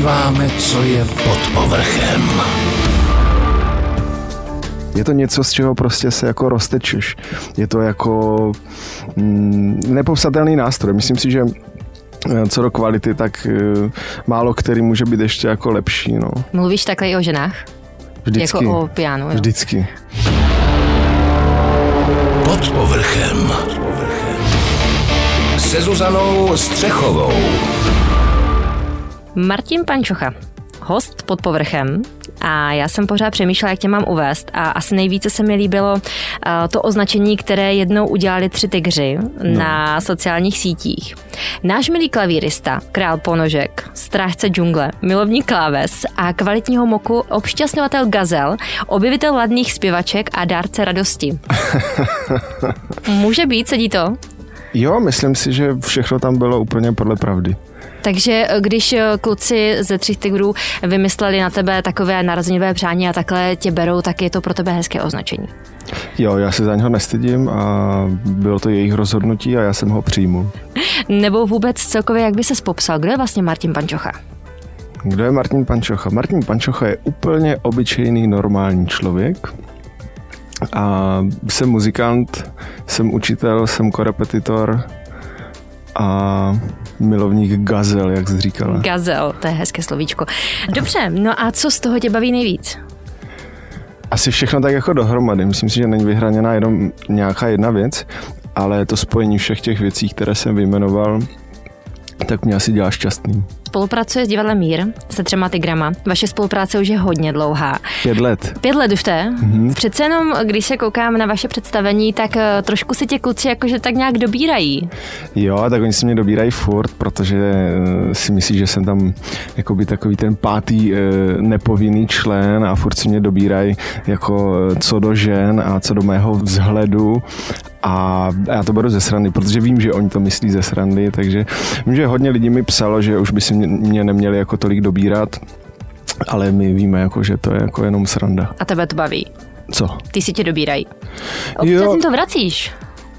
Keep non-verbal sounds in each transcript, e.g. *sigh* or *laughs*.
podíváme, co je pod povrchem. Je to něco, z čeho prostě se jako roztečeš. Je to jako mm, nepopsatelný nástroj. Myslím si, že eh, co do kvality, tak uh, málo který může být ještě jako lepší. No. Mluvíš takhle i o ženách? Vždycky. Jako o pianu, jo? Vždycky. Pod povrchem. Se Zuzanou Střechovou. Martin Pančocha, host pod povrchem. A já jsem pořád přemýšlela, jak tě mám uvést. A asi nejvíce se mi líbilo uh, to označení, které jednou udělali tři tygři no. na sociálních sítích. Náš milý klavírista, král ponožek, strážce džungle, milovník kláves a kvalitního moku, obšťastňovatel gazel, objevitel ladných zpěvaček a dárce radosti. *laughs* Může být, sedí to? Jo, myslím si, že všechno tam bylo úplně podle pravdy. Takže eh, když eh, kluci ze Třích tigrů vymysleli na tebe takové narozenové přání a takhle tě berou, tak je to pro tebe hezké označení. Jo, já se za něho nestydím a bylo to jejich rozhodnutí a já jsem ho přijmu. Nebo vůbec celkově, jak by se popsal, kdo je vlastně Martin Pančocha? Kdo je Martin Pančocha? Martin Pančocha je úplně obyčejný normální člověk. A jsem muzikant, jsem učitel, jsem korepetitor a milovník gazel, jak jsi říkala. Gazel, to je hezké slovíčko. Dobře, no a co z toho tě baví nejvíc? Asi všechno tak jako dohromady. Myslím si, že není vyhraněná jenom nějaká jedna věc, ale to spojení všech těch věcí, které jsem vyjmenoval, tak mě asi dělá šťastný. Spolupracuje s divadlem Mír se třema tygrama. Vaše spolupráce už je hodně dlouhá. Pět let. Pět let už to je? Mm-hmm. Přece jenom, když se koukám na vaše představení, tak eh, trošku si tě kluci jakože tak nějak dobírají. Jo, tak oni si mě dobírají furt, protože eh, si myslí, že jsem tam jakoby takový ten pátý eh, nepovinný člen a furt si mě dobírají jako co do žen a co do mého vzhledu a já to beru ze srandy, protože vím, že oni to myslí ze srandy, takže vím, že hodně lidí mi psalo, že už by si mě neměli jako tolik dobírat, ale my víme, jako, že to je jako jenom sranda. A tebe to baví? Co? Ty si tě dobírají. Občas jim to vracíš.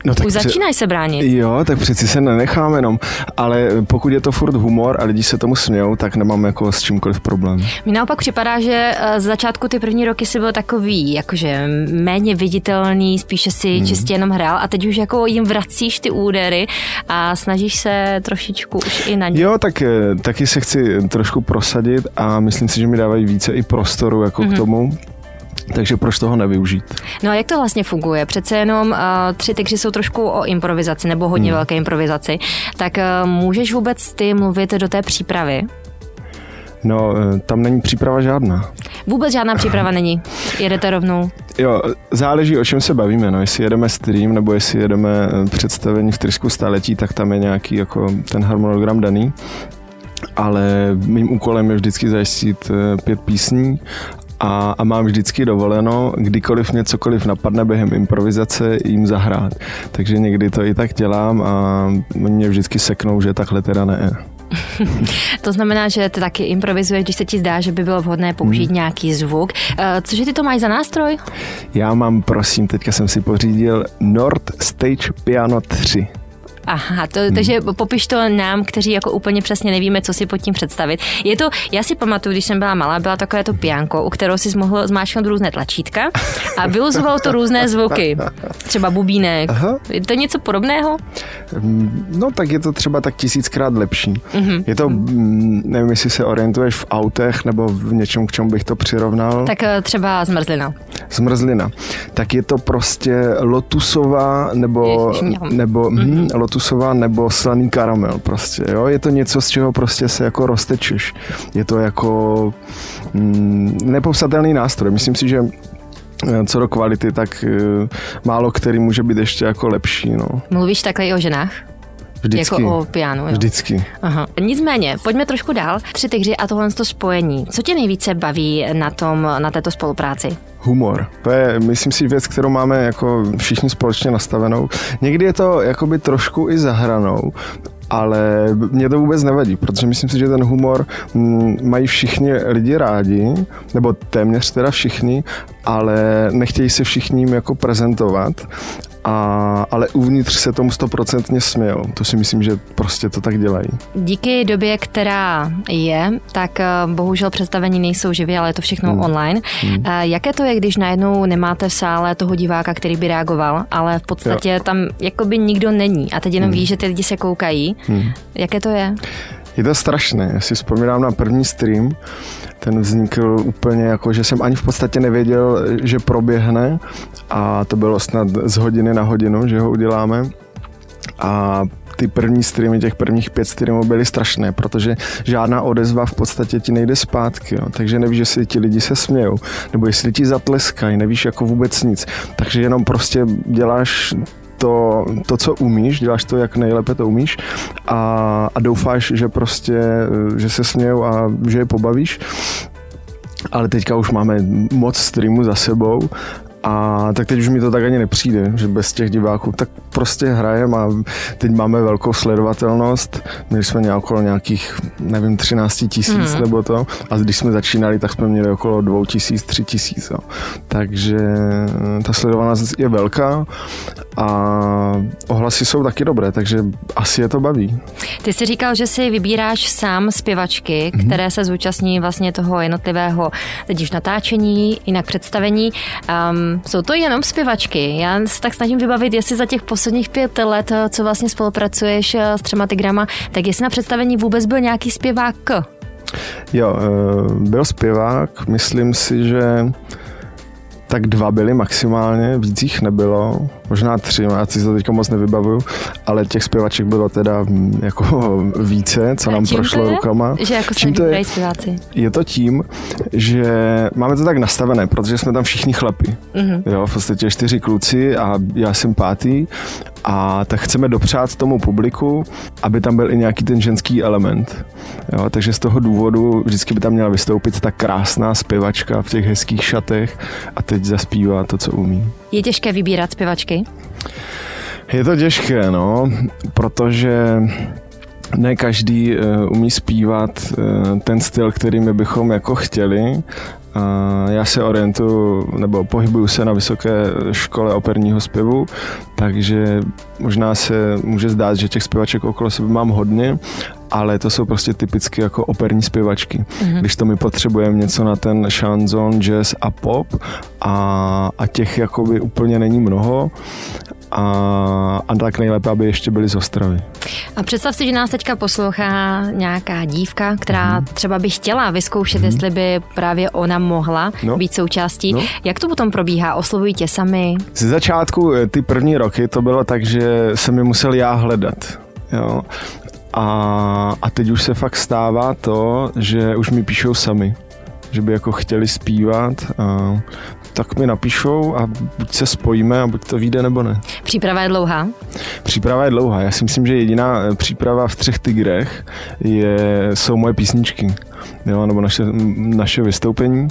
No, tak Už při... začínají se bránit. Jo, tak přeci se nenecháme jenom, ale pokud je to furt humor a lidi se tomu smějou, tak nemám jako s čímkoliv problém. Mi naopak připadá, že eh, z začátku ty první roky si byl takový, jakože méně viditelný, spíše si hmm. čistě jenom hrál a teď už jako jim vracíš ty údery a snažíš se trošičku už i na ně. Jo, tak eh, taky se chci trošku prosadit a myslím si, že mi dávají více i prostoru jako mm-hmm. k mhm. tomu takže proč toho nevyužít? No a jak to vlastně funguje? Přece jenom uh, tři tygři jsou trošku o improvizaci nebo hodně hmm. velké improvizaci. Tak uh, můžeš vůbec ty mluvit do té přípravy? No, eh, tam není příprava žádná. Vůbec žádná příprava *laughs* není. Jedete rovnou. Jo, záleží, o čem se bavíme. No, jestli jedeme stream nebo jestli jedeme představení v Trysku staletí, tak tam je nějaký jako ten harmonogram daný ale mým úkolem je vždycky zajistit pět písní a, a mám vždycky dovoleno, kdykoliv mě cokoliv napadne během improvizace jim zahrát. Takže někdy to i tak dělám a mě vždycky seknou, že takhle teda ne. *laughs* to znamená, že ty taky improvizuješ, když se ti zdá, že by bylo vhodné použít hmm. nějaký zvuk. Eh, cože ty to máš za nástroj? Já mám, prosím, teďka jsem si pořídil Nord Stage Piano 3. Aha, to, hmm. takže popiš to nám, kteří jako úplně přesně nevíme, co si pod tím představit. Je to, já si pamatuju, když jsem byla malá, byla takové to pianko, u kterého si mohl zmáčknout různé tlačítka a vyluzovalo to různé zvuky. Třeba bubínek. Aha. Je to něco podobného? Mm, no tak je to třeba tak tisíckrát lepší. Mm-hmm. Je to, mm, nevím, jestli se orientuješ v autech nebo v něčem, k čemu bych to přirovnal. Tak eh, třeba zmrzlina. Zmrzlina. Tak je to prostě lotusová nebo, nebo mm-hmm. hm, lotusová nebo slaný karamel prostě, jo. Je to něco, z čeho prostě se jako roztečeš. Je to jako mm, nepopsatelný nástroj. Myslím si, že eh, co do kvality, tak uh, málo který může být ještě jako lepší. No. Mluvíš takhle i o ženách? Vždycky. Jako o pianu, jo? Vždycky. Aha. Nicméně, pojďme trošku dál. Tři tygři a tohle to spojení. Co tě nejvíce baví na, tom, na této spolupráci? Humor. To je, myslím si, věc, kterou máme jako všichni společně nastavenou. Někdy je to jakoby trošku i zahranou, ale mě to vůbec nevadí, protože myslím si, že ten humor mm, mají všichni lidi rádi, nebo téměř teda všichni, ale nechtějí se všichni jako prezentovat a, ale uvnitř se tomu stoprocentně smějou. To si myslím, že prostě to tak dělají. Díky době, která je, tak eh, bohužel představení nejsou živě, ale je to všechno hmm. online. Hmm. Jaké to je, když najednou nemáte v sále toho diváka, který by reagoval, ale v podstatě jo. tam jakoby nikdo není a teď jenom hmm. ví, že ty lidi se koukají. Hmm. Jaké to je? Je to strašné. Já si vzpomínám na první stream, ten vznikl úplně jako, že jsem ani v podstatě nevěděl, že proběhne a to bylo snad z hodiny na hodinu, že ho uděláme. A ty první streamy, těch prvních pět streamů byly strašné, protože žádná odezva v podstatě ti nejde zpátky, jo. takže nevíš, jestli ti lidi se smějou, nebo jestli ti zatleskají, nevíš jako vůbec nic. Takže jenom prostě děláš to, to, co umíš, děláš to, jak nejlépe to umíš a, a doufáš, že prostě, že se smějou a že je pobavíš ale teďka už máme moc streamů za sebou a tak teď už mi to tak ani nepřijde, že bez těch diváků tak prostě hrajeme a teď máme velkou sledovatelnost. Měli jsme nějak okolo nějakých, nevím, 13 tisíc mm. nebo to. A když jsme začínali, tak jsme měli okolo 2 tisíc, 3 tisíc. Takže ta sledovanost je velká a ohlasy jsou taky dobré, takže asi je to baví. Ty jsi říkal, že si vybíráš sám zpěvačky, mm-hmm. které se zúčastní vlastně toho jednotlivého, teď už natáčení, jinak představení. Um, jsou to jenom zpěvačky. Já se tak snažím vybavit, jestli za těch posledních pět let, co vlastně spolupracuješ eh, s třema tygrama, tak jestli na představení vůbec byl nějaký zpěvák? Jo, eh, byl zpěvák, myslím si, že tak dva byly maximálně, víc jich nebylo, možná tři, já si to teďka moc nevybavuju, ale těch zpěvaček bylo teda mm, jako *laughs* více, co nám prošlo rukama. Že jako čím to je? zpěváci? Je to tím, že máme to tak nastavené, protože jsme tam všichni chlapi. Mm-hmm. Jo, v podstatě čtyři kluci a já jsem pátý a tak chceme dopřát tomu publiku, aby tam byl i nějaký ten ženský element. Jo, takže z toho důvodu vždycky by tam měla vystoupit ta krásná zpěvačka v těch hezkých šatech a teď zaspívá to, co umí. Je těžké vybírat zpěvačky? Je to těžké, no, protože ne každý uh, umí zpívat uh, ten styl, který my bychom jako chtěli. A já se orientuju nebo pohybuju se na vysoké škole operního zpěvu, takže možná se může zdát, že těch zpěvaček okolo sebe mám hodně, ale to jsou prostě typicky jako operní zpěvačky. Mm-hmm. Když to my potřebujeme něco na ten chanson, jazz a pop a, a těch jakoby úplně není mnoho, a, a tak nejlépe, aby ještě byli z Ostravy. A představ si, že nás teďka poslouchá nějaká dívka, která mm. třeba by chtěla vyzkoušet, mm. jestli by právě ona mohla no. být součástí. No. Jak to potom probíhá? Oslovují tě sami? Ze začátku eh, ty první roky to bylo tak, že jsem mi musel já hledat. Jo. A, a teď už se fakt stává to, že už mi píšou sami že by jako chtěli zpívat a tak mi napíšou a buď se spojíme a buď to vyjde nebo ne. Příprava je dlouhá? Příprava je dlouhá. Já si myslím, že jediná eh, příprava v třech tigrech je, jsou moje písničky, jo, nebo naše, naše vystoupení.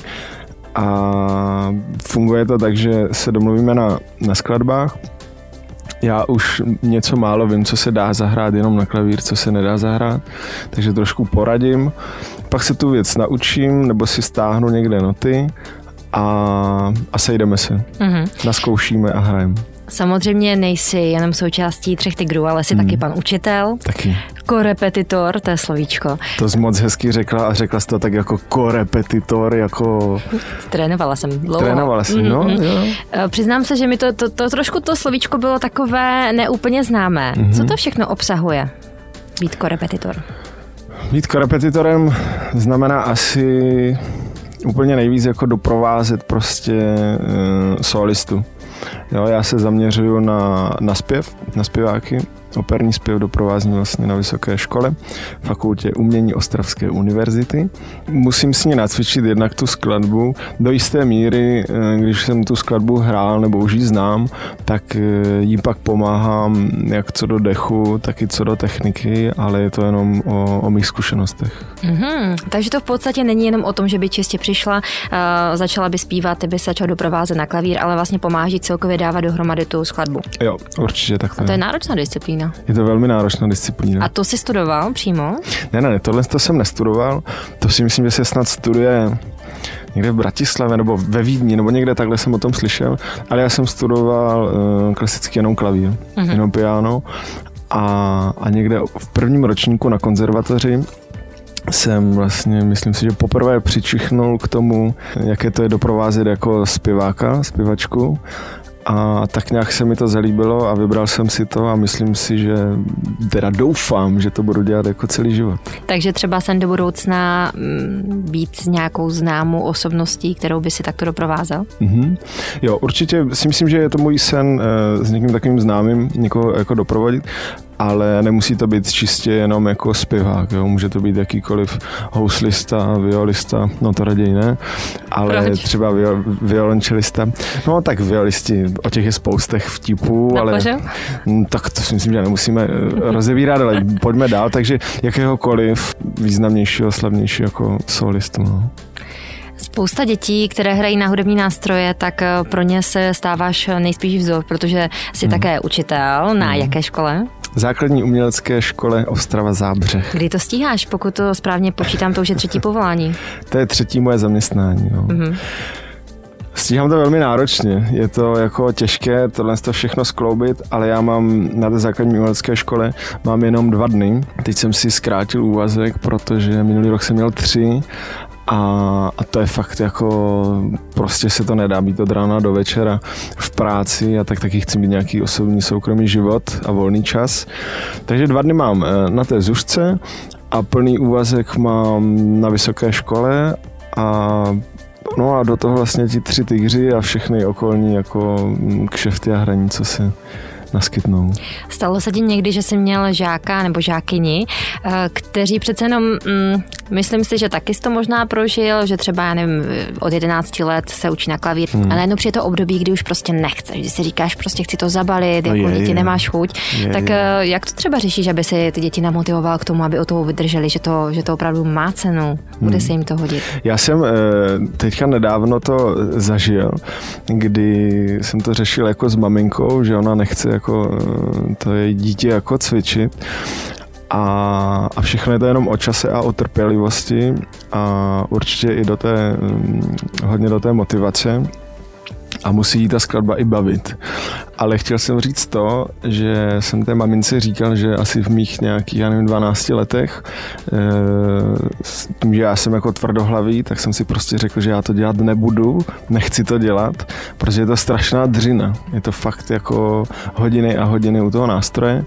A funguje to tak, že se domluvíme na, na skladbách, já už něco málo vím, co se dá zahrát jenom na klavír, co se nedá zahrát, takže trošku poradím. Pak se tu věc naučím, nebo si stáhnu někde noty a, a sejdeme se. Mm-hmm. Naskoušíme a hrajeme. Samozřejmě nejsi jenom součástí třech tigrů, ale jsi mm. taky pan učitel. Taky. Korepetitor, to je slovíčko. To jsi moc hezky řekla a řekla jsi to tak jako korepetitor, jako... Trénovala jsem dlouho. Trénovala jsem, mm-hmm. no. Mhm. Jo. Eh, přiznám se, že mi to, to, to trošku to slovíčko bylo takové neúplně známé. Mm-hmm. Co to všechno obsahuje? Být korepetitor. Být korepetitorem znamená asi úplně nejvíc jako doprovázet prostě uh, solistu. Jo, já se zaměřuju na, na zpěv, na zpěváky, operní zpěv doprovázím vlastně na vysoké škole, fakultě umění Ostravské univerzity. Musím s ní nacvičit jednak tu skladbu. Do jisté míry, eh, když jsem tu skladbu hrál nebo už ji znám, tak eh, jí pak pomáhám jak co do dechu, tak i co do techniky, ale je to jenom o, o mých zkušenostech. Mm-hmm. Takže to v podstatě není jenom o tom, že by čistě přišla, uh, začala by zpívat, ty by se začal doprovázet na klavír, ale vlastně pomáží celkově dávat dohromady tu skladbu. Jo, určitě tak to, A to je náročná disciplína disciplína. Je to velmi náročná disciplína. A to jsi studoval přímo? Ne, ne, tohle to jsem nestudoval. To si myslím, že se snad studuje někde v Bratislavě nebo ve Vídni, nebo někde takhle jsem o tom slyšel, ale já jsem studoval uh, klasicky jenom klavír, mm-hmm. jenom piano a, a někde v prvním ročníku na konzervatoři jsem vlastně, myslím si, že poprvé přičichnul k tomu, jaké to je doprovázet jako zpěváka, zpěvačku a tak nějak se mi to zalíbilo a vybral jsem si to a myslím si, že teda doufám, že to budu dělat jako celý život. Takže třeba jsem do budoucna mm, být s nějakou známou osobností, kterou by si takto doprovázel? Mm-hmm. Jo, určitě si myslím, že je to můj sen eh, s někým takovým známým někoho jako doprovodit ale nemusí to být čistě jenom jako zpěvák, jo? může to být jakýkoliv houslista, violista, no to raději ne, ale Proč? třeba viol, violončelista. No tak violisti, o těch je spoustech vtipů, Na ale no, tak to si myslím, že nemusíme eh, rozevírat, ale *laughs* pojďme dál, takže jakéhokoliv významnějšího, slavnějšího jako solistu. No. Spousta dětí, které hrají na hudební nástroje, tak eh, pro ně se stáváš nejspíš vzor, protože jsi hmm. také učitel. Na hmm. jaké škole? Základní umělecké škole Ostrava Zábřeh. Kdy to stíháš, pokud to správně počítám, to už je třetí *laughs* povolání? to je třetí moje zaměstnání. No. Mm-hmm. Stíhám to velmi náročně, je to jako těžké tohle to všechno skloubit, ale já mám na té základní umělecké škole mám jenom dva dny. Teď jsem si zkrátil úvazek, protože minulý rok jsem měl tři a, a to je fakt jako, prostě se to nedá být od rána do večera v práci a tak taky chci mít nějaký osobní soukromý život a volný čas. Takže dva dny mám eh, na té zušce a plný úvazek mám na vysoké škole a No a do toho vlastně ti tři tygři a všechny okolní jako mm, kšefty a hraní, co se naskytnou. Stalo se ti někdy, že jsi měl žáka nebo žákyni, eh, kteří přece jenom, mm, myslím si, že taky jsi to možná prožil, že třeba, já nevím, od 11 let se učí na klavír hmm. a najednou přijde to období, kdy už prostě nechceš, kdy si říkáš, prostě chci to zabalit, no jako je, děti je. nemáš chuť, je, tak je. Eh, jak to třeba řešíš, aby si ty děti namotivoval k tomu, aby o toho vydrželi, že to, že to opravdu má cenu, bude hmm. se jim to hodit? Já jsem eh, teďka nedávno to zažil, kdy jsem to řešil jako s maminkou, že ona nechce jako eh, to je dítě jako cvičit. A, a všechno je to jenom o čase a o trpělivosti a určitě i do té, hm, hodně do té motivace a musí jí ta skladba i bavit. Ale chtěl jsem říct to, že jsem té mamince říkal, že asi v mých nějakých, já nevím, 12 letech, eh, tím, že já jsem jako tvrdohlavý, tak jsem si prostě řekl, že já to dělat nebudu, nechci to dělat, protože je to strašná dřina. Je to fakt jako hodiny a hodiny u toho nástroje.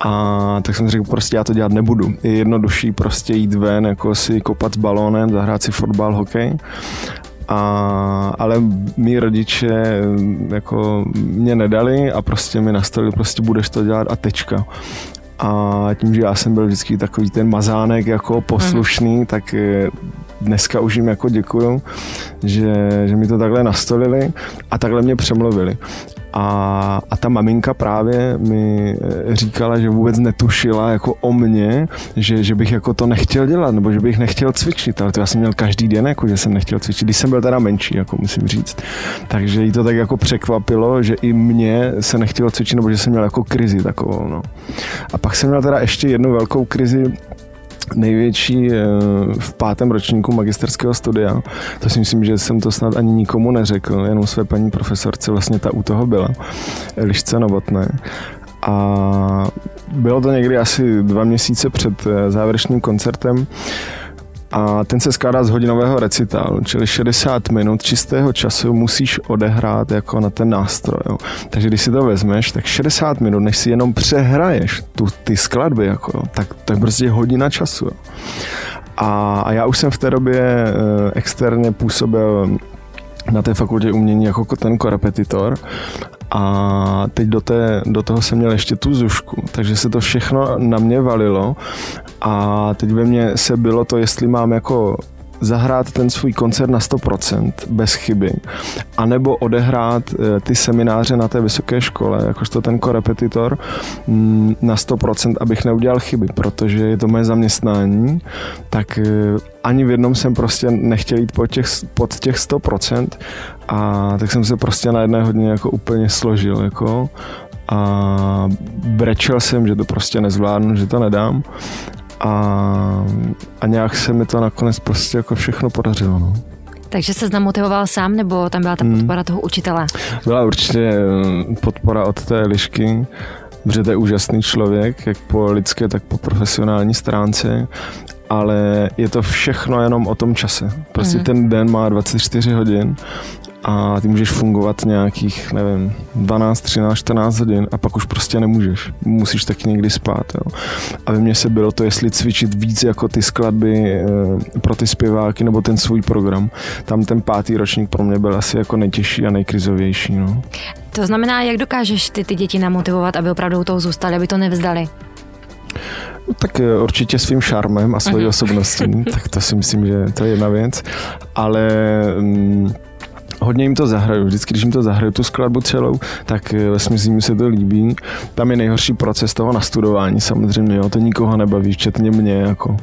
A tak jsem řekl, prostě já to dělat nebudu. Je jednodušší prostě jít ven, jako si kopat s balónem, zahrát si fotbal, hokej a, ale mý rodiče mm, jako mě nedali a prostě mi nastavili, prostě budeš to dělat a tečka. A tím, že já jsem byl vždycky takový ten mazánek jako poslušný, mm. tak eh, dneska už jim jako děkuju, že, že mi to takhle nastolili a takhle mě přemluvili. A, a ta maminka právě mi eh, říkala, že vůbec netušila jako o mě, že, že bych jako to nechtěl dělat, nebo že bych nechtěl cvičit, ale to já jsem měl každý den, jako že jsem nechtěl cvičit, když jsem byl teda menší, jako musím říct. Takže jí to tak jako překvapilo, že i mě se nechtělo cvičit, nebo že jsem měl jako krizi takovou, no. A pak jsem měl teda ještě jednu velkou krizi, největší eh, v pátém ročníku magisterského studia. To si myslím, že jsem to snad ani nikomu neřekl, jenom své paní profesorce, vlastně ta u toho byla, Elišce Novotné. A bylo to někdy asi dva měsíce před eh, závěrečným koncertem a ten se skládá z hodinového recitálu, čili 60 minut čistého času musíš odehrát jako na ten nástroj. Jo. Takže když si to vezmeš, tak 60 minut, než si jenom přehraješ tu, ty skladby, jako, jo, tak to je prostě hodina času. Jo. A, a já už jsem v té době e, externě působil na té fakultě umění jako ten korepetitor a teď do, té, do toho jsem měl ještě tu zušku, takže se to všechno na mě valilo. A teď ve mně se bylo to, jestli mám jako zahrát ten svůj koncert na 100% bez chyby, anebo odehrát eh, ty semináře na té vysoké škole, jakožto ten korepetitor mm, na 100%, abych neudělal chyby, protože je to moje zaměstnání, tak eh, ani v jednom jsem prostě nechtěl jít pod těch, pod těch 100% a tak jsem se prostě na jedné hodně jako úplně složil, jako. A brečel jsem, že to prostě nezvládnu, že to nedám a, a nějak se mi to nakonec prostě jako všechno podařilo. No. Takže se namotivoval sám, nebo tam byla ta podpora toho učitele? Byla určitě eh, podpora od té lišky, protože to je úžasný člověk, jak po lidské, tak po profesionální stránce ale je to všechno jenom o tom čase. Prostě mm. ten den má 24 hodin a ty můžeš fungovat nějakých, nevím, 12, 13, 14 hodin a pak už prostě nemůžeš. Musíš taky někdy spát. Jo. A ve mně se bylo to, jestli cvičit víc jako ty skladby e, pro ty zpěváky nebo ten svůj program. Tam ten pátý ročník pro mě byl asi jako nejtěžší a nejkrizovější. No. To znamená, jak dokážeš ty, ty děti namotivovat, aby opravdu u toho zůstali, aby to nevzdali? No, tak eh, určitě svým šarmem a svojí uh-huh. osobností, *laughs* tak to si myslím, že to je jedna věc. Ale mm, hodně jim to zahraju. Vždycky, když jim to zahraju, tu skladbu celou, tak eh, vlastně mi se to líbí. Tam je nejhorší proces toho nastudování samozřejmě, jo. to nikoho nebaví, včetně mě. Jako,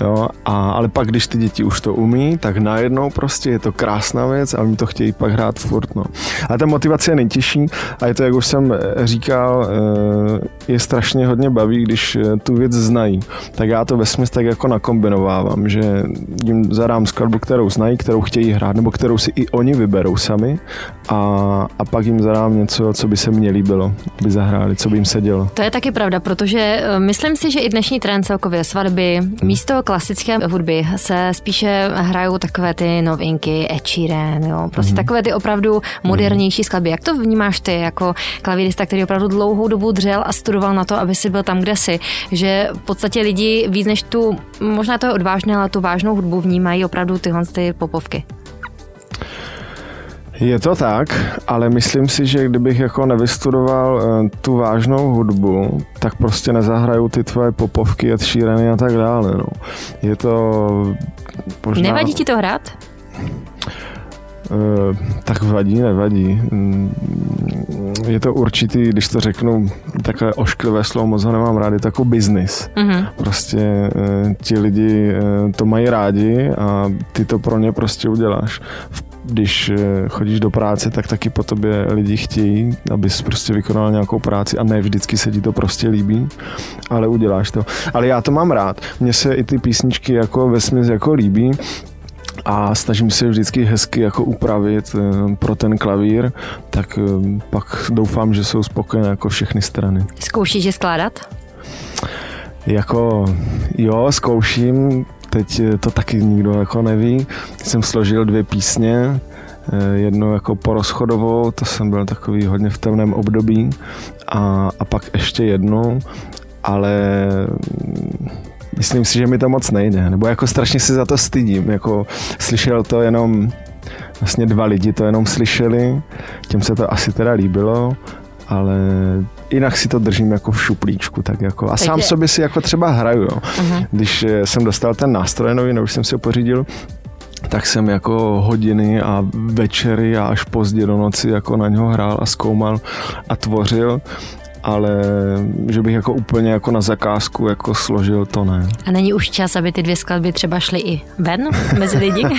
jo. A, ale pak, když ty děti už to umí, tak najednou prostě je to krásná věc a oni to chtějí pak hrát furt. No. A ta motivace je nejtěžší a je to, jak už jsem eh, říkal, eh, je strašně hodně baví, když tu věc znají. Tak já to ve tak jako nakombinovávám, že jim zadám skladbu, kterou znají, kterou chtějí hrát, nebo kterou si i oni vyberou vyberou sami a, a pak jim zadám něco, co by se mně líbilo, aby zahráli, co by jim sedělo. To je taky pravda, protože eh, myslím si, že i dnešní trend celkově svatby, hmm. místo klasické hudby se spíše hrajou takové ty novinky, Ed Sheeran, jo, prostě hmm. takové ty opravdu modernější skladby. Jak to vnímáš ty jako klavírista, který opravdu dlouhou dobu dřel a studoval na to, aby si byl tam, kde si, že v podstatě lidi víc než tu, možná to je odvážné, ale tu vážnou hudbu vnímají opravdu tyhle ty popovky. Je to tak, ale myslím si, že kdybych jako nevystudoval eh, tu vážnou hudbu, tak prostě nezahraju ty tvoje popovky, Ed šírený a tak dále. No. Je to možná... Nevadí ti to hrát? Uh, tak vadí, nevadí. Mm, je to určitý, když to řeknu takové ošklivé slovo, moc ho nemám rád, je to jako biznis. Uh-huh. Prostě uh, ti lidi to mají rádi a ty to pro ně prostě uděláš. V když eh, chodíš do práce, tak taky po tobě lidi chtějí, abys prostě vykonal nějakou práci a ne vždycky se ti to prostě líbí, ale uděláš to. Ale já to mám rád. Mně se i ty písničky jako vesměs jako líbí, a snažím se vždycky hezky jako upravit eh, pro ten klavír, tak eh, pak doufám, že jsou spokojené jako všechny strany. Zkoušíš je skládat? Jako jo, zkouším, teď to taky nikdo jako neví. Jsem složil dvě písně, eh, jednu jako porozchodovou, to jsem byl takový hodně v temném období a, a pak ještě jednu, ale mm, myslím si, že mi to moc nejde, nebo jako strašně si za to stydím, jako slyšel to jenom vlastně dva lidi to jenom slyšeli, těm se to asi teda líbilo, ale jinak si to držím jako v šuplíčku. Tak jako, a sám sobě si jako třeba hraju. Jo. Uh-huh. Když eh, jsem dostal ten nástroj nový, nebo už jsem si ho pořídil, tak jsem jako hodiny a večery a až pozdě do noci jako na něho hrál a zkoumal a tvořil ale že bych jako úplně jako na zakázku jako složil, to ne. A není už čas, aby ty dvě skladby třeba šly i ven mezi lidi? *laughs*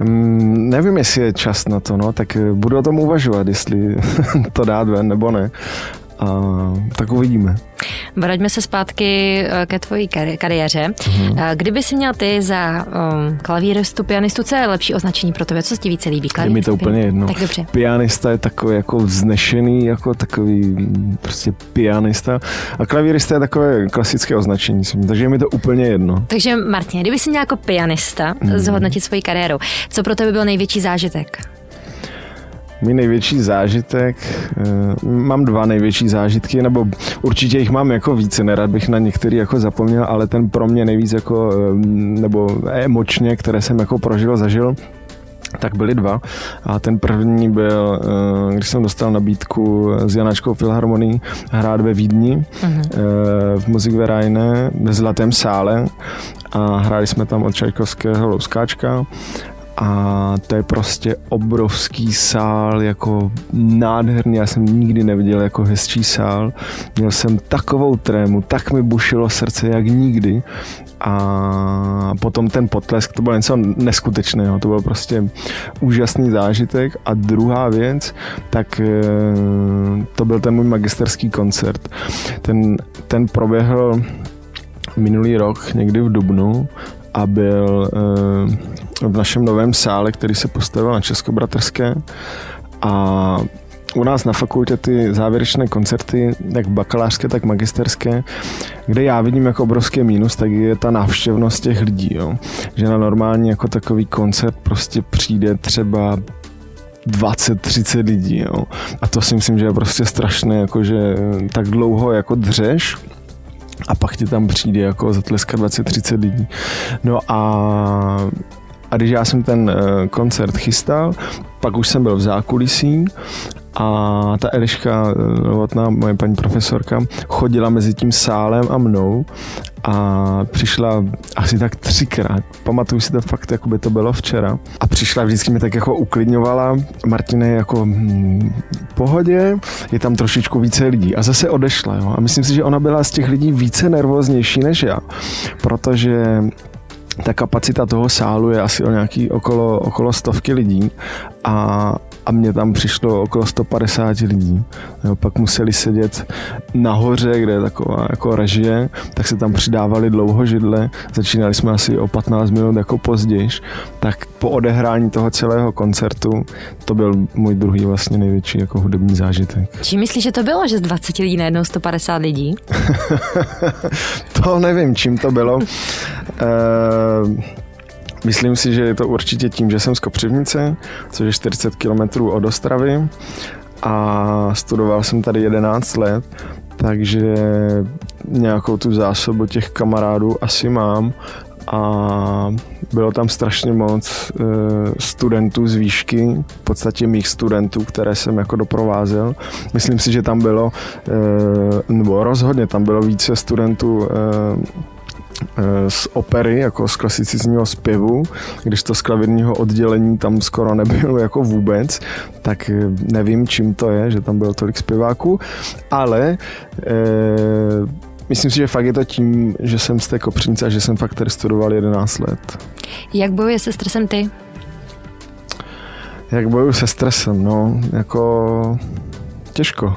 Mm, nevím, jestli je čas na to, no, tak budu o tom uvažovat, jestli *laughs* to dát ven nebo ne. A tak uvidíme. Vraťme se zpátky eh, ke tvojí kari- kariéře. Mm-hmm. Kdyby si měl ty za um, klavíristu, pianistu, co je lepší označení pro tebe? Co se ti více líbí? Je mi to úplně jedno. Tak dobře. Pianista je takový jako vznešený, jako takový prostě pianista. A klavírista je takové klasické označení, takže je mi to úplně jedno. Takže Martin, kdyby si měl jako pianista mm-hmm. zhodnotit svoji kariéru, co pro tebe byl největší zážitek? Můj největší zážitek, eh, mám dva největší zážitky, nebo určitě jich mám jako více, nerad bych na některý jako zapomněl, ale ten pro mě nejvíc jako, eh, nebo emočně, které jsem jako prožil, zažil, tak byly dva. A ten první byl, eh, když jsem dostal nabídku s Janáčkou Filharmonií hrát ve Vídni uh-huh. v Musikvereine ve Zlatém sále a hráli jsme tam od Čajkovského Louskáčka a to je prostě obrovský sál, jako nádherný, já jsem nikdy neviděl jako hezčí sál. Měl jsem takovou trému, tak mi bušilo srdce jak nikdy. A potom ten potlesk, to bylo něco neskutečného, to byl prostě úžasný zážitek. A druhá věc, tak eh, to byl ten můj magisterský koncert. Ten, ten proběhl minulý rok, někdy v Dubnu a byl uh, v našem novém sále, který se postavil na Českobratrské a u nás na fakultě ty závěrečné koncerty, jak bakalářské, tak magisterské, kde já vidím jako obrovský mínus, tak je ta návštěvnost těch lidí, jo. Že na normální jako takový koncert prostě přijde třeba 20-30 lidí, jo. A to si myslím, že je prostě strašné, jako že tak dlouho jako dřeš, a pak ti tam přijde jako zatleska 20-30 lidí. No a a když já jsem ten eh, koncert chystal, pak už jsem byl v zákulisí a ta Eliška Novotná, moje paní profesorka, chodila mezi tím sálem a mnou a přišla asi tak třikrát. Pamatuju si to fakt, jako by to bylo včera. A přišla vždycky mi tak jako uklidňovala. Martine jako hm, pohodě, je tam trošičku více lidí. A zase odešla. Jo? A myslím si, že ona byla z těch lidí více nervóznější než já. Protože ta kapacita toho sálu je asi o nějaký okolo, okolo stovky lidí a, a mně tam přišlo okolo 150 lidí. Jo, pak museli sedět nahoře, kde je taková jako režie, tak se tam přidávali dlouho židle. Začínali jsme asi o 15 minut jako později. Tak po odehrání toho celého koncertu to byl můj druhý vlastně největší jako hudební zážitek. Čím myslíš, že to bylo, že z 20 lidí najednou 150 lidí? *laughs* to nevím, čím to bylo. Uh, Myslím si, že je to určitě tím, že jsem z Kopřivnice, což je 40 km od Ostravy a studoval jsem tady 11 let, takže nějakou tu zásobu těch kamarádů asi mám a bylo tam strašně moc e, studentů z výšky, v podstatě mých studentů, které jsem jako doprovázel. Myslím si, že tam bylo, e, nebo rozhodně tam bylo více studentů Eh, z opery, jako z klasicizního zpěvu, když to z klavírního oddělení tam skoro nebylo jako vůbec, tak eh, nevím, čím to je, že tam bylo tolik zpěváků, ale e, myslím si, že fakt je to tím, že jsem z té Kopřinice a že jsem fakt tady studoval 11 let. Jak bojuje se stresem ty? Jak bojuju se stresem? No, jako těžko.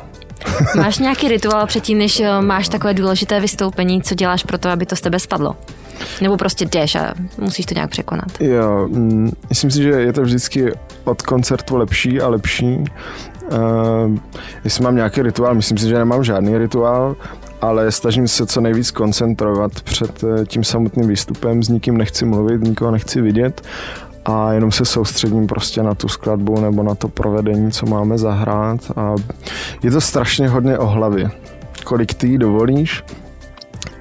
Máš nějaký rituál předtím, než eh, máš takové důležité vystoupení, co děláš pro to, aby to z tebe spadlo? Nebo prostě jdeš a musíš to nějak překonat? Jo, mm, myslím si, že je to vždycky od koncertu lepší a lepší. Uh, jestli mám nějaký rituál, myslím si, že nemám žádný rituál, ale snažím se co nejvíc koncentrovat před eh, tím samotným výstupem, s nikým nechci mluvit, nikoho nechci vidět a jenom se soustředím prostě na tu skladbu nebo na to provedení, co máme zahrát a je to strašně hodně o hlavě. Kolik ty dovolíš,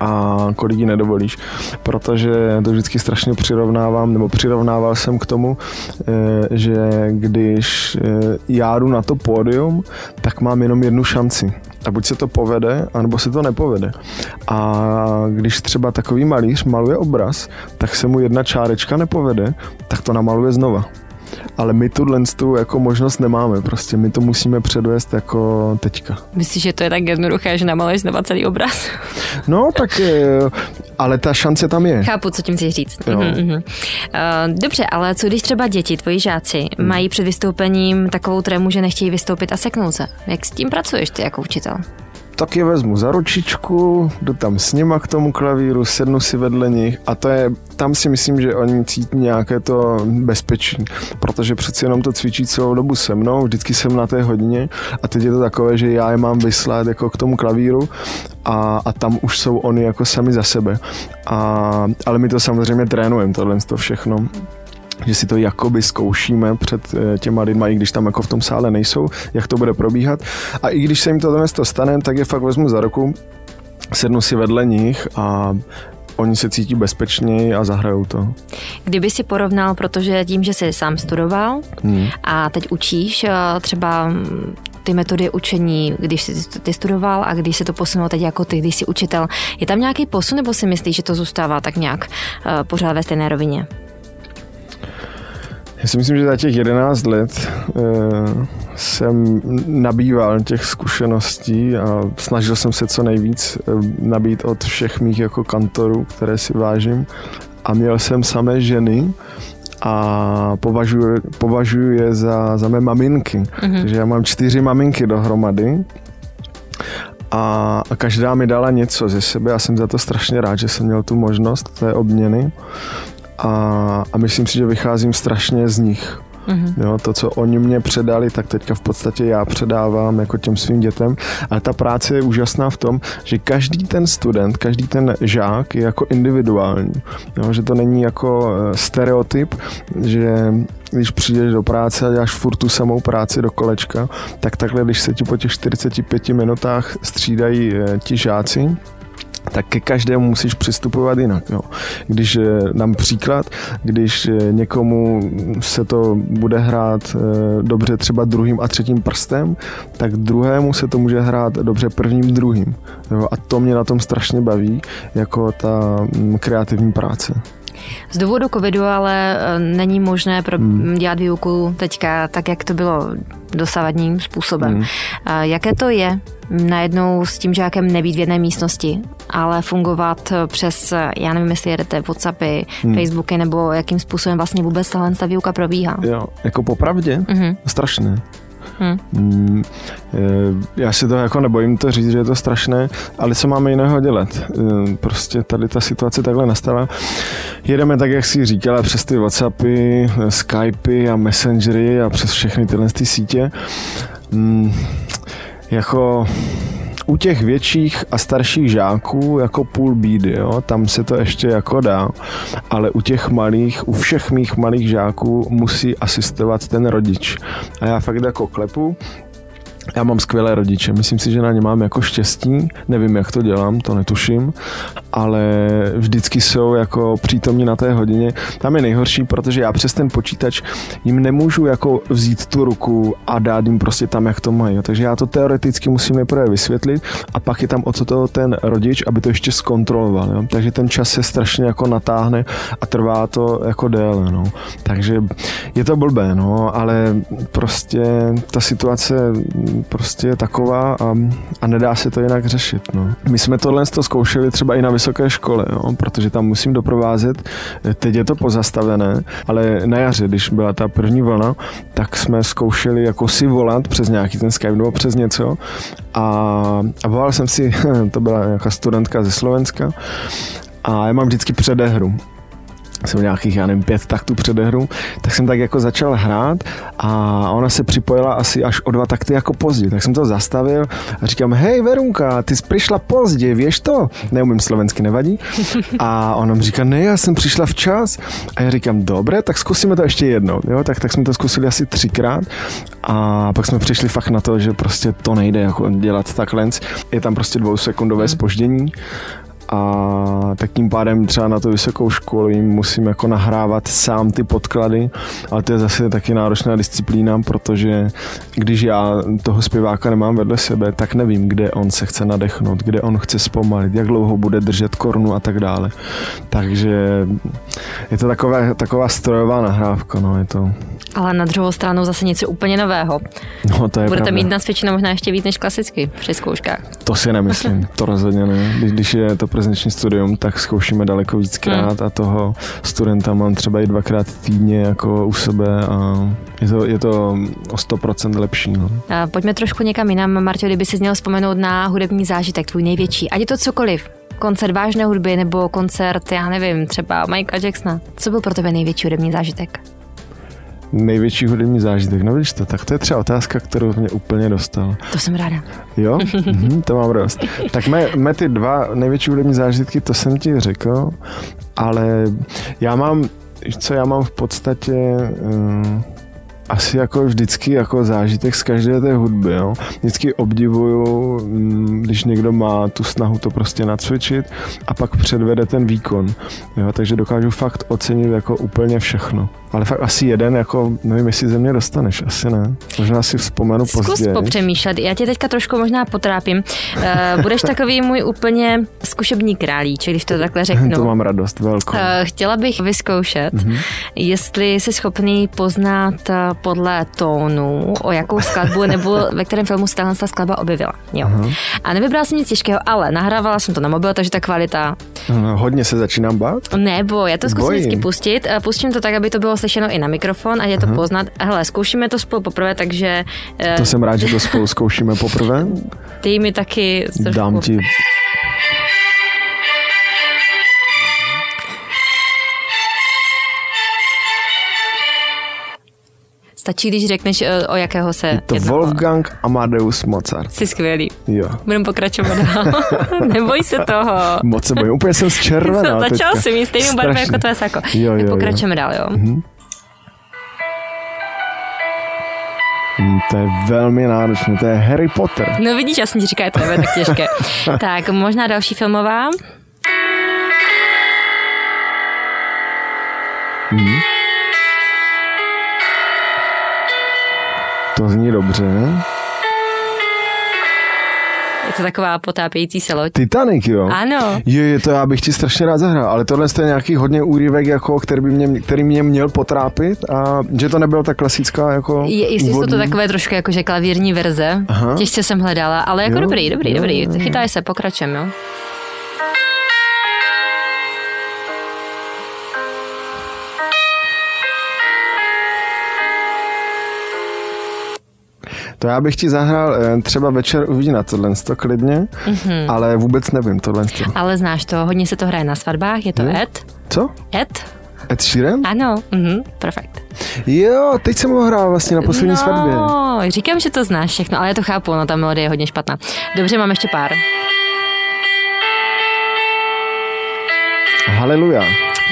a kolik ji nedovolíš, protože to vždycky strašně přirovnávám, nebo přirovnával jsem k tomu, eh, že když eh, já jdu na to pódium, tak mám jenom jednu šanci. A buď se to povede, anebo se to nepovede. A když třeba takový malíř maluje obraz, tak se mu jedna čárečka nepovede, tak to namaluje znova ale my tuhle tu jako možnost nemáme, prostě my to musíme předvést jako teďka. Myslíš, že to je tak jednoduché, že namaluješ znova celý obraz? *laughs* No, tak ale ta šance tam je. Chápu, co tím chci říct. Jo. Uh, dobře, ale co když třeba děti, tvoji žáci, hmm. mají před vystoupením takovou trému, že nechtějí vystoupit a seknout se? Jak s tím pracuješ ty jako učitel? Tak je vezmu za ručičku, jdu tam s nima k tomu klavíru, sednu si vedle nich a to je, tam si myslím, že oni cítí nějaké to bezpečí, protože přeci jenom to cvičí celou dobu se mnou, vždycky jsem na té hodině a teď je to takové, že já je mám vyslat jako k tomu klavíru a, a tam už jsou oni jako sami za sebe. A, ale my to samozřejmě trénujeme, tohle to všechno že si to jakoby zkoušíme před eh, těma lidma, i když tam jako v tom sále nejsou, jak to bude probíhat. A i když se jim to to stane, tak je fakt vezmu za ruku, sednu si vedle nich a oni se cítí bezpečněji a zahrajou to. Kdyby si porovnal, protože tím, že jsi sám studoval hmm. a teď učíš eh, třeba ty metody učení, když jsi ty studoval a když se to posunulo teď jako ty, když jsi učitel. Je tam nějaký posun nebo si myslíš, že to zůstává tak nějak uh, pořád ve stejné rovině? Já si myslím, že za těch 11 let uh, jsem nabýval těch zkušeností a snažil jsem se co nejvíc uh, nabít od všech mých jako kantorů, které si vážím. A měl jsem samé ženy a považuji, považuji je za, za mé maminky. Mm-hmm. Takže já mám čtyři maminky dohromady a, a každá mi dala něco ze sebe. Já jsem za to strašně rád, že jsem měl tu možnost té obměny a, a myslím si, že vycházím strašně z nich. Mm-hmm. Jo, to, co oni mě předali, tak teďka v podstatě já předávám jako těm svým dětem. Ale ta práce je úžasná v tom, že každý ten student, každý ten žák je jako individuální. Jo, že to není jako eh, stereotyp, že když přijdeš do práce a děláš furt tu samou práci do kolečka, tak takhle, když se ti po těch 45 minutách střídají eh, ti žáci, tak ke každému musíš přistupovat jinak. Jo. Když eh, dám příklad, když eh, někomu se to bude hrát eh, dobře třeba druhým a třetím prstem, tak druhému se to může hrát dobře prvním, druhým. Jo. A to mě na tom strašně baví, jako ta mm, kreativní práce. Z důvodu covidu ale není možné pro hmm. dělat výuku teďka tak, jak to bylo dosavadním způsobem. Hmm. Jaké to je najednou s tím žákem nebýt v jedné místnosti, ale fungovat přes, já nevím, jestli jedete Whatsappy, hmm. Facebooky, nebo jakým způsobem vlastně vůbec tahle ta výuka probíhá? Jo, jako popravdě? Mm-hmm. Strašné. Hmm. Mm, já si to jako nebojím to říct, že je to strašné, ale co máme jiného dělat? Eh, prostě tady ta situace takhle nastala. Jedeme tak, jak si říkala, přes ty Whatsappy, Skypey a Messengery a přes všechny tyhle ty sítě. Mm, jako u těch větších a starších žáků jako půl bídy, jo, tam se to ještě jako dá, ale u těch malých, u všech mých malých žáků musí asistovat ten rodič. A já fakt jako klepu, já mám skvělé rodiče, myslím si, že na ně mám jako štěstí, nevím, jak to dělám, to netuším, ale vždycky jsou jako přítomní na té hodině. Tam je nejhorší, protože já přes ten počítač jim nemůžu jako vzít tu ruku a dát jim prostě tam, jak to mají. Takže já to teoreticky musím nejprve vysvětlit a pak je tam o co to ten rodič, aby to ještě zkontroloval. Jo? Takže ten čas se strašně jako natáhne a trvá to jako déle. No. Takže je to blbé, no, ale prostě ta situace prostě je taková a, a nedá se to jinak řešit. No. My jsme tohle to zkoušeli třeba i na vysoké škole, jo, protože tam musím doprovázet. Teď je to pozastavené, ale na jaře, když byla ta první vlna, tak jsme zkoušeli jako si volat přes nějaký ten Skype nebo přes něco a, a volal jsem si, *laughs* to byla nějaká studentka ze Slovenska a já mám vždycky předehru jsem nějakých, já nevím, pět taktů předehru, tak jsem tak jako začal hrát a ona se připojila asi až o dva takty jako pozdě. Tak jsem to zastavil a říkám, hej Verunka, ty jsi přišla pozdě, víš to? Neumím slovensky, nevadí. *laughs* A ona mi říká, ne, já jsem přišla včas. A já říkám, dobré, tak zkusíme to ještě jednou. Jo, tak, tak jsme to zkusili asi třikrát a pak jsme přišli fakt na to, že prostě to nejde jako dělat takhle. Je tam prostě dvousekundové spoždění hmm a tak tím pádem třeba na to vysokou školu jim musím jako nahrávat sám ty podklady, ale to je zase taky náročná disciplína, protože když já toho zpěváka nemám vedle sebe, tak nevím, kde on se chce nadechnout, kde on chce zpomalit, jak dlouho bude držet korunu a tak dále. Takže je to taková, taková strojová nahrávka, no, je to... Ale na druhou stranu zase něco úplně nového. No, to je Budete pravda. mít nasvědčeno možná ještě víc než klasicky při zkouškách. To si nemyslím, *laughs* to rozhodně ne. Když, když je to prezenční studium, tak zkoušíme daleko víckrát hmm. a toho studenta mám třeba i dvakrát týdně jako u sebe a je to, je to o 100% lepší. No. A pojďme trošku někam jinam. Marťo, kdyby si měl vzpomenout na hudební zážitek, tvůj největší, ať je to cokoliv, koncert vážné hudby nebo koncert, já nevím, třeba Michaela Jacksona. Co byl pro tebe největší hudební zážitek? Největší hudební zážitek, no víš to, tak to je třeba otázka, kterou mě úplně dostala. To jsem ráda. Jo, *laughs* mhm, to mám radost. Tak mé, mé ty dva největší hudební zážitky, to jsem ti řekl, ale já mám, co já mám v podstatě... Uh, asi jako vždycky jako zážitek z každé té hudby. Jo. Vždycky obdivuju, mm, když někdo má tu snahu to prostě nacvičit a pak předvede ten výkon. Jo. Takže dokážu fakt ocenit jako úplně všechno. Ale fakt asi jeden, jako nevím, jestli ze mě dostaneš, asi ne. Možná si vzpomenu Zkus později. popřemýšlet. Já tě teďka trošku možná potrápím. Uh, budeš takový můj úplně zkušební králíček, když to takhle *laughs* řeknu. to mám radost velkou. Uh, chtěla bych vyzkoušet, mm-hmm. jestli jsi schopný poznat eh, podle tónu, o jakou skladbu nebo ve kterém filmu se ta skladba objevila. Jo. Uh-huh. A nevybrala jsem nic těžkého, ale nahrávala jsem to na mobil, takže ta kvalita No, hodně se začínám bát. Nebo já to zkusím Bojím. vždycky pustit. Pustím to tak, aby to bylo slyšeno i na mikrofon a je to poznat. Hele, zkoušíme to spolu poprvé, takže eh, To jsem rád, že to spolu zkoušíme poprvé. *laughs* dej mi taky trošku. Dám ti Stačí, když řekneš, eh, o jakého se to jednalo. Wolfgang Amadeus Mozart. Jsi skvělý. Jo. Budeme pokračovat dál. *laughs* Neboj se toho. Moc se bojím, úplně jsem zčervená Začal si mít stejnou barvu jako tvé sako. Jo, jo, tak jo. pokračujeme dál, jo. Hm, To je velmi náročné, to je Harry Potter. No vidíš, já jsem ti říkala, to nebude tak těžké. *laughs* tak, možná další filmová. To zní dobře. Je to taková potápějící se loď. Titanic, jo? Ano. Je, je to já bych ti strašně rád zahrál, ale tohle je nějaký hodně úryvek, jako, který, by mě, který mě měl potrápit a že to nebylo tak klasická jako Je, jestli jsou to úvodní. takové trošku jakože klavírní verze, Aha. těžce jsem hledala, ale jako Jo, dobrý, dobrý, jo, dobrý. jo, jo. Chytaj se, pokračujeme, jo. To já bych ti zahrál eh, třeba večer uvidí na tohle to klidně, Mhm. mm-hmm. ale vůbec nevím tohle. To. Ale znáš to, hodně se to hraje na svatbách, je to Hmm. Ed? Co? Ed? Ed Sheeran? Ano, mhm, perfekt. Jo, teď jsem ho hrál vlastně na poslední no, svatbě. říkám, že to znáš všechno, ale já to chápu, no ta melodie je hodně špatná. Dobře, mám ještě pár. Haleluja.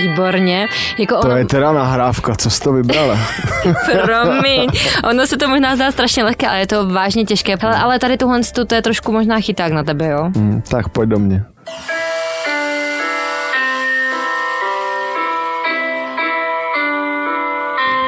Výborně. Jako To ono, je teda nahrávka, co jsi to vybrala? *laughs* promiň, ono se to možná zdá strašně lehké, ale je to vážně těžké. Hele, ale tady tohle to je trošku možná chyták na tebe, jo? hm, tak pojď do mě.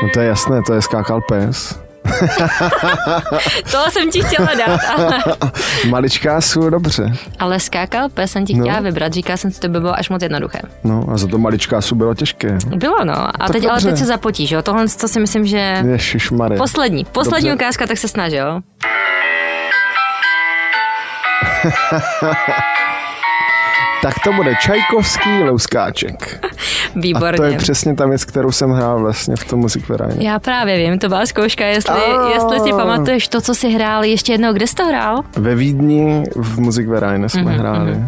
No to je jasné, to je skákal pes. *laughs* To jsem ti chtěla dát, ale, *laughs* Maličká jsou dobře. ale skákal pes jsem ti No. chtěla vybrat. Říkala jsem si, to by bylo až moc jednoduché. No a za to maličká jsou bylo těžké. Bylo no. A Tak teď, ale dobře. teď se zapotíš, jo? Tohle to si myslím, že... Ježišmarja. Poslední, poslední Dobře. ukázka, tak se snažil. *laughs* Tak to bude Čajkovský Louskáček. *laughs* A Výborně. to je přesně ta věc, kterou jsem hrál vlastně v tom Music Verein. Já právě vím, to byla zkouška, jestli, A. jestli si pamatuješ to, co jsi hrál ještě jednou, kde jsi to hrál? Ve Vídni v Music Verein jsme Mhm, hráli. Uh,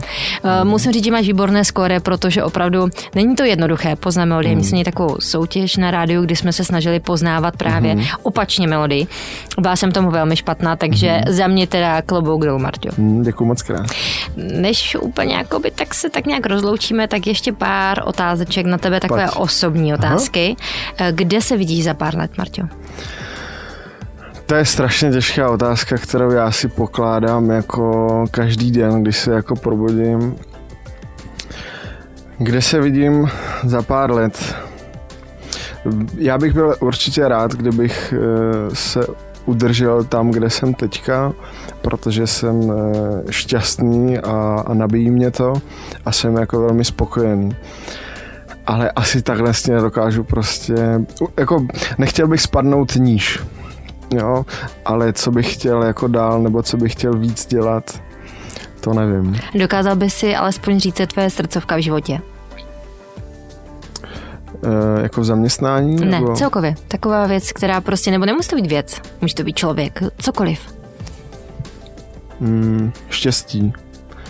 musím říct, že máš výborné skóre, protože opravdu není to jednoduché poznat melodii. My jsme měli takovou soutěž na rádiu, kdy jsme se snažili poznávat právě opačně melodii. Byla jsem tomu velmi špatná, takže za mě teda klobouk dolů, Marťo. Hm, děkuji moc krát. Než úplně jakoby, tak se tak nějak rozloučíme, tak ještě pár otázeček na tebe, takové Pojď. osobní otázky. Eh, Kde se vidíš za pár let, Marťo? To je strašně těžká otázka, kterou já si pokládám jako každý den, když se jako probudím. Kde se vidím za pár let? Já bych byl určitě rád, kdybych eh, se udržel tam, kde jsem teďka, protože jsem eh, šťastný a, a nabíjí mě to a jsem jako velmi spokojený. Ale asi takhle si nedokážu prostě, jako nechtěl bych spadnout níž, jo, ale co bych chtěl jako dál, nebo co bych chtěl víc dělat, to nevím. Dokázal by si alespoň říct, co je tvoje srdcovka v životě? E, jako v zaměstnání? Ne, nebo... celkově. Taková věc, která prostě, nebo nemusí to být věc, může to být člověk, cokoliv. Mm, štěstí.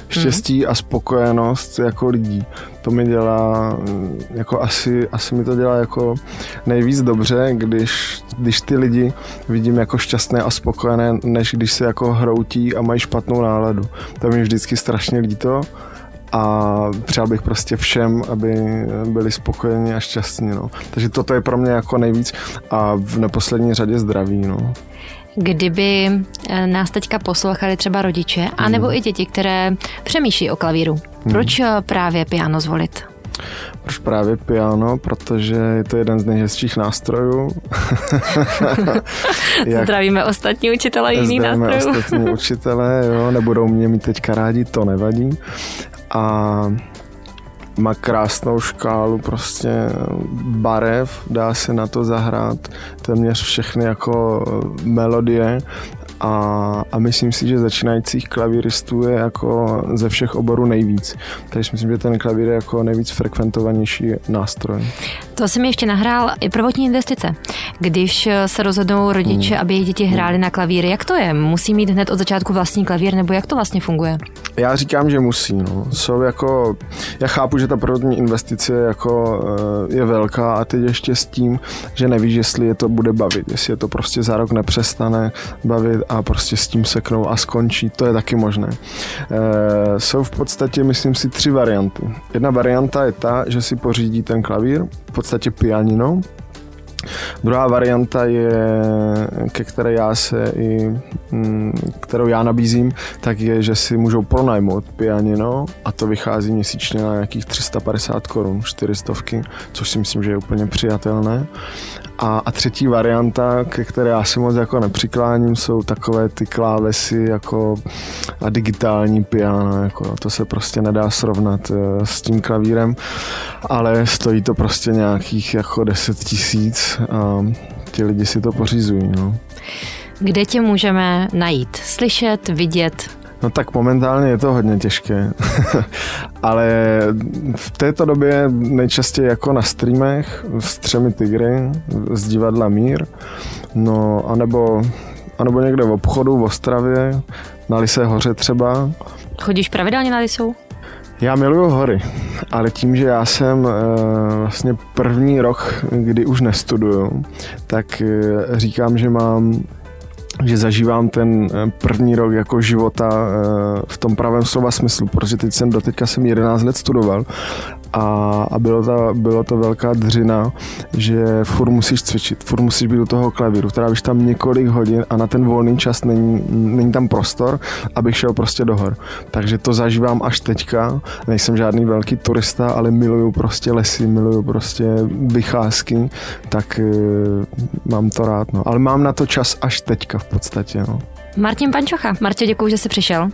Štěstí a spokojenost jako lidí. To mi dělá, mm, jako asi, asi mi to dělá jako nejvíc dobře, když, když ty lidi vidím jako šťastné a spokojené, než když se jako hroutí a mají špatnou náladu. To mi vždycky strašně líto a přál bych prostě všem, aby byli spokojeni a šťastní. No. Takže toto je pro mě jako nejvíc a v neposlední řadě zdraví. No. Kdyby eh, nás teďka poslouchali třeba rodiče, Hmm. anebo i děti, které přemýšlí o klavíru, proč eh, právě piano zvolit? Proč právě piano? Protože je to jeden z nejhezčích nástrojů. *laughs* Jak Zdravíme ostatní učitele zdravíme nástrojů. ostatní *laughs* učitelé, jo, nebudou mě mít teďka rádi, to nevadí. A má krásnou škálu prostě barev, dá se na to zahrát téměř všechny jako melodie a, a myslím si, že začínajících klavíristů je jako ze všech oborů nejvíc. Takže myslím, že ten klavír je jako nejvíc frekventovanější nástroj. To mi ještě nahrál i prvotní investice. Když se rozhodnou rodiče, hmm. aby jejich děti hráli na klavír, jak to je? Musí mít hned od začátku vlastní klavír, nebo jak to vlastně funguje? Já říkám, že musí. No. Jsou jako, já chápu, že ta prvotní investice jako, eh, je velká a teď ještě s tím, že nevíš, jestli je to bude bavit, jestli je to prostě za rok nepřestane bavit a prostě s tím seknou a skončí, to je taky možné. E, jsou v podstatě, myslím si, tři varianty. Jedna varianta je ta, že si pořídí ten klavír, v podstatě pianino, Druhá varianta je, ke které já se i, mm, kterou já nabízím, tak je, že si můžou pronajmout pianino a to vychází měsíčně na nějakých 350 korun, 400, což si myslím, že je úplně přijatelné. A, a třetí varianta, ke které já si moc jako nepřikláním, jsou takové ty klávesy jako a digitální piano. Jako, to se prostě nedá srovnat eh, s tím klavírem, ale stojí to prostě nějakých jako 10 tisíc a ti lidi si to pořizují. No. Kde tě můžeme najít? Slyšet, vidět? No tak momentálně je to hodně těžké, *laughs* ale v této době nejčastěji jako na streamech s třemi tygry z divadla Mír, no anebo, anebo někde v obchodu v Ostravě, na Lise hoře třeba. Chodíš pravidelně na Lisou? Já miluju hory, ale tím, že já jsem e, vlastně první rok, kdy už nestuduju, tak e, říkám, že mám že zažívám ten eh, první rok jako života eh, v tom pravém slova smyslu, protože teď jsem doteďka jsem 11 let studoval a, a bylo, to, bylo to velká dřina, že furt musíš cvičit, furt musíš být u toho klavíru, trávíš tam několik hodin a na ten volný čas není, není tam prostor, abych šel prostě do hor. Takže to zažívám až teďka, nejsem žádný velký turista, ale miluju prostě lesy, miluju prostě vycházky, tak uh, mám to rád, no. Ale mám na to čas až teďka v podstatě, no. Martin Pančocha. Martě, děkuji, že jsi přišel.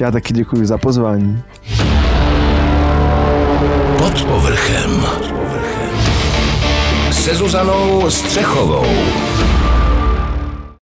Já taky děkuji za pozvání. Pod povrchem. Se Zuzanou Střechovou.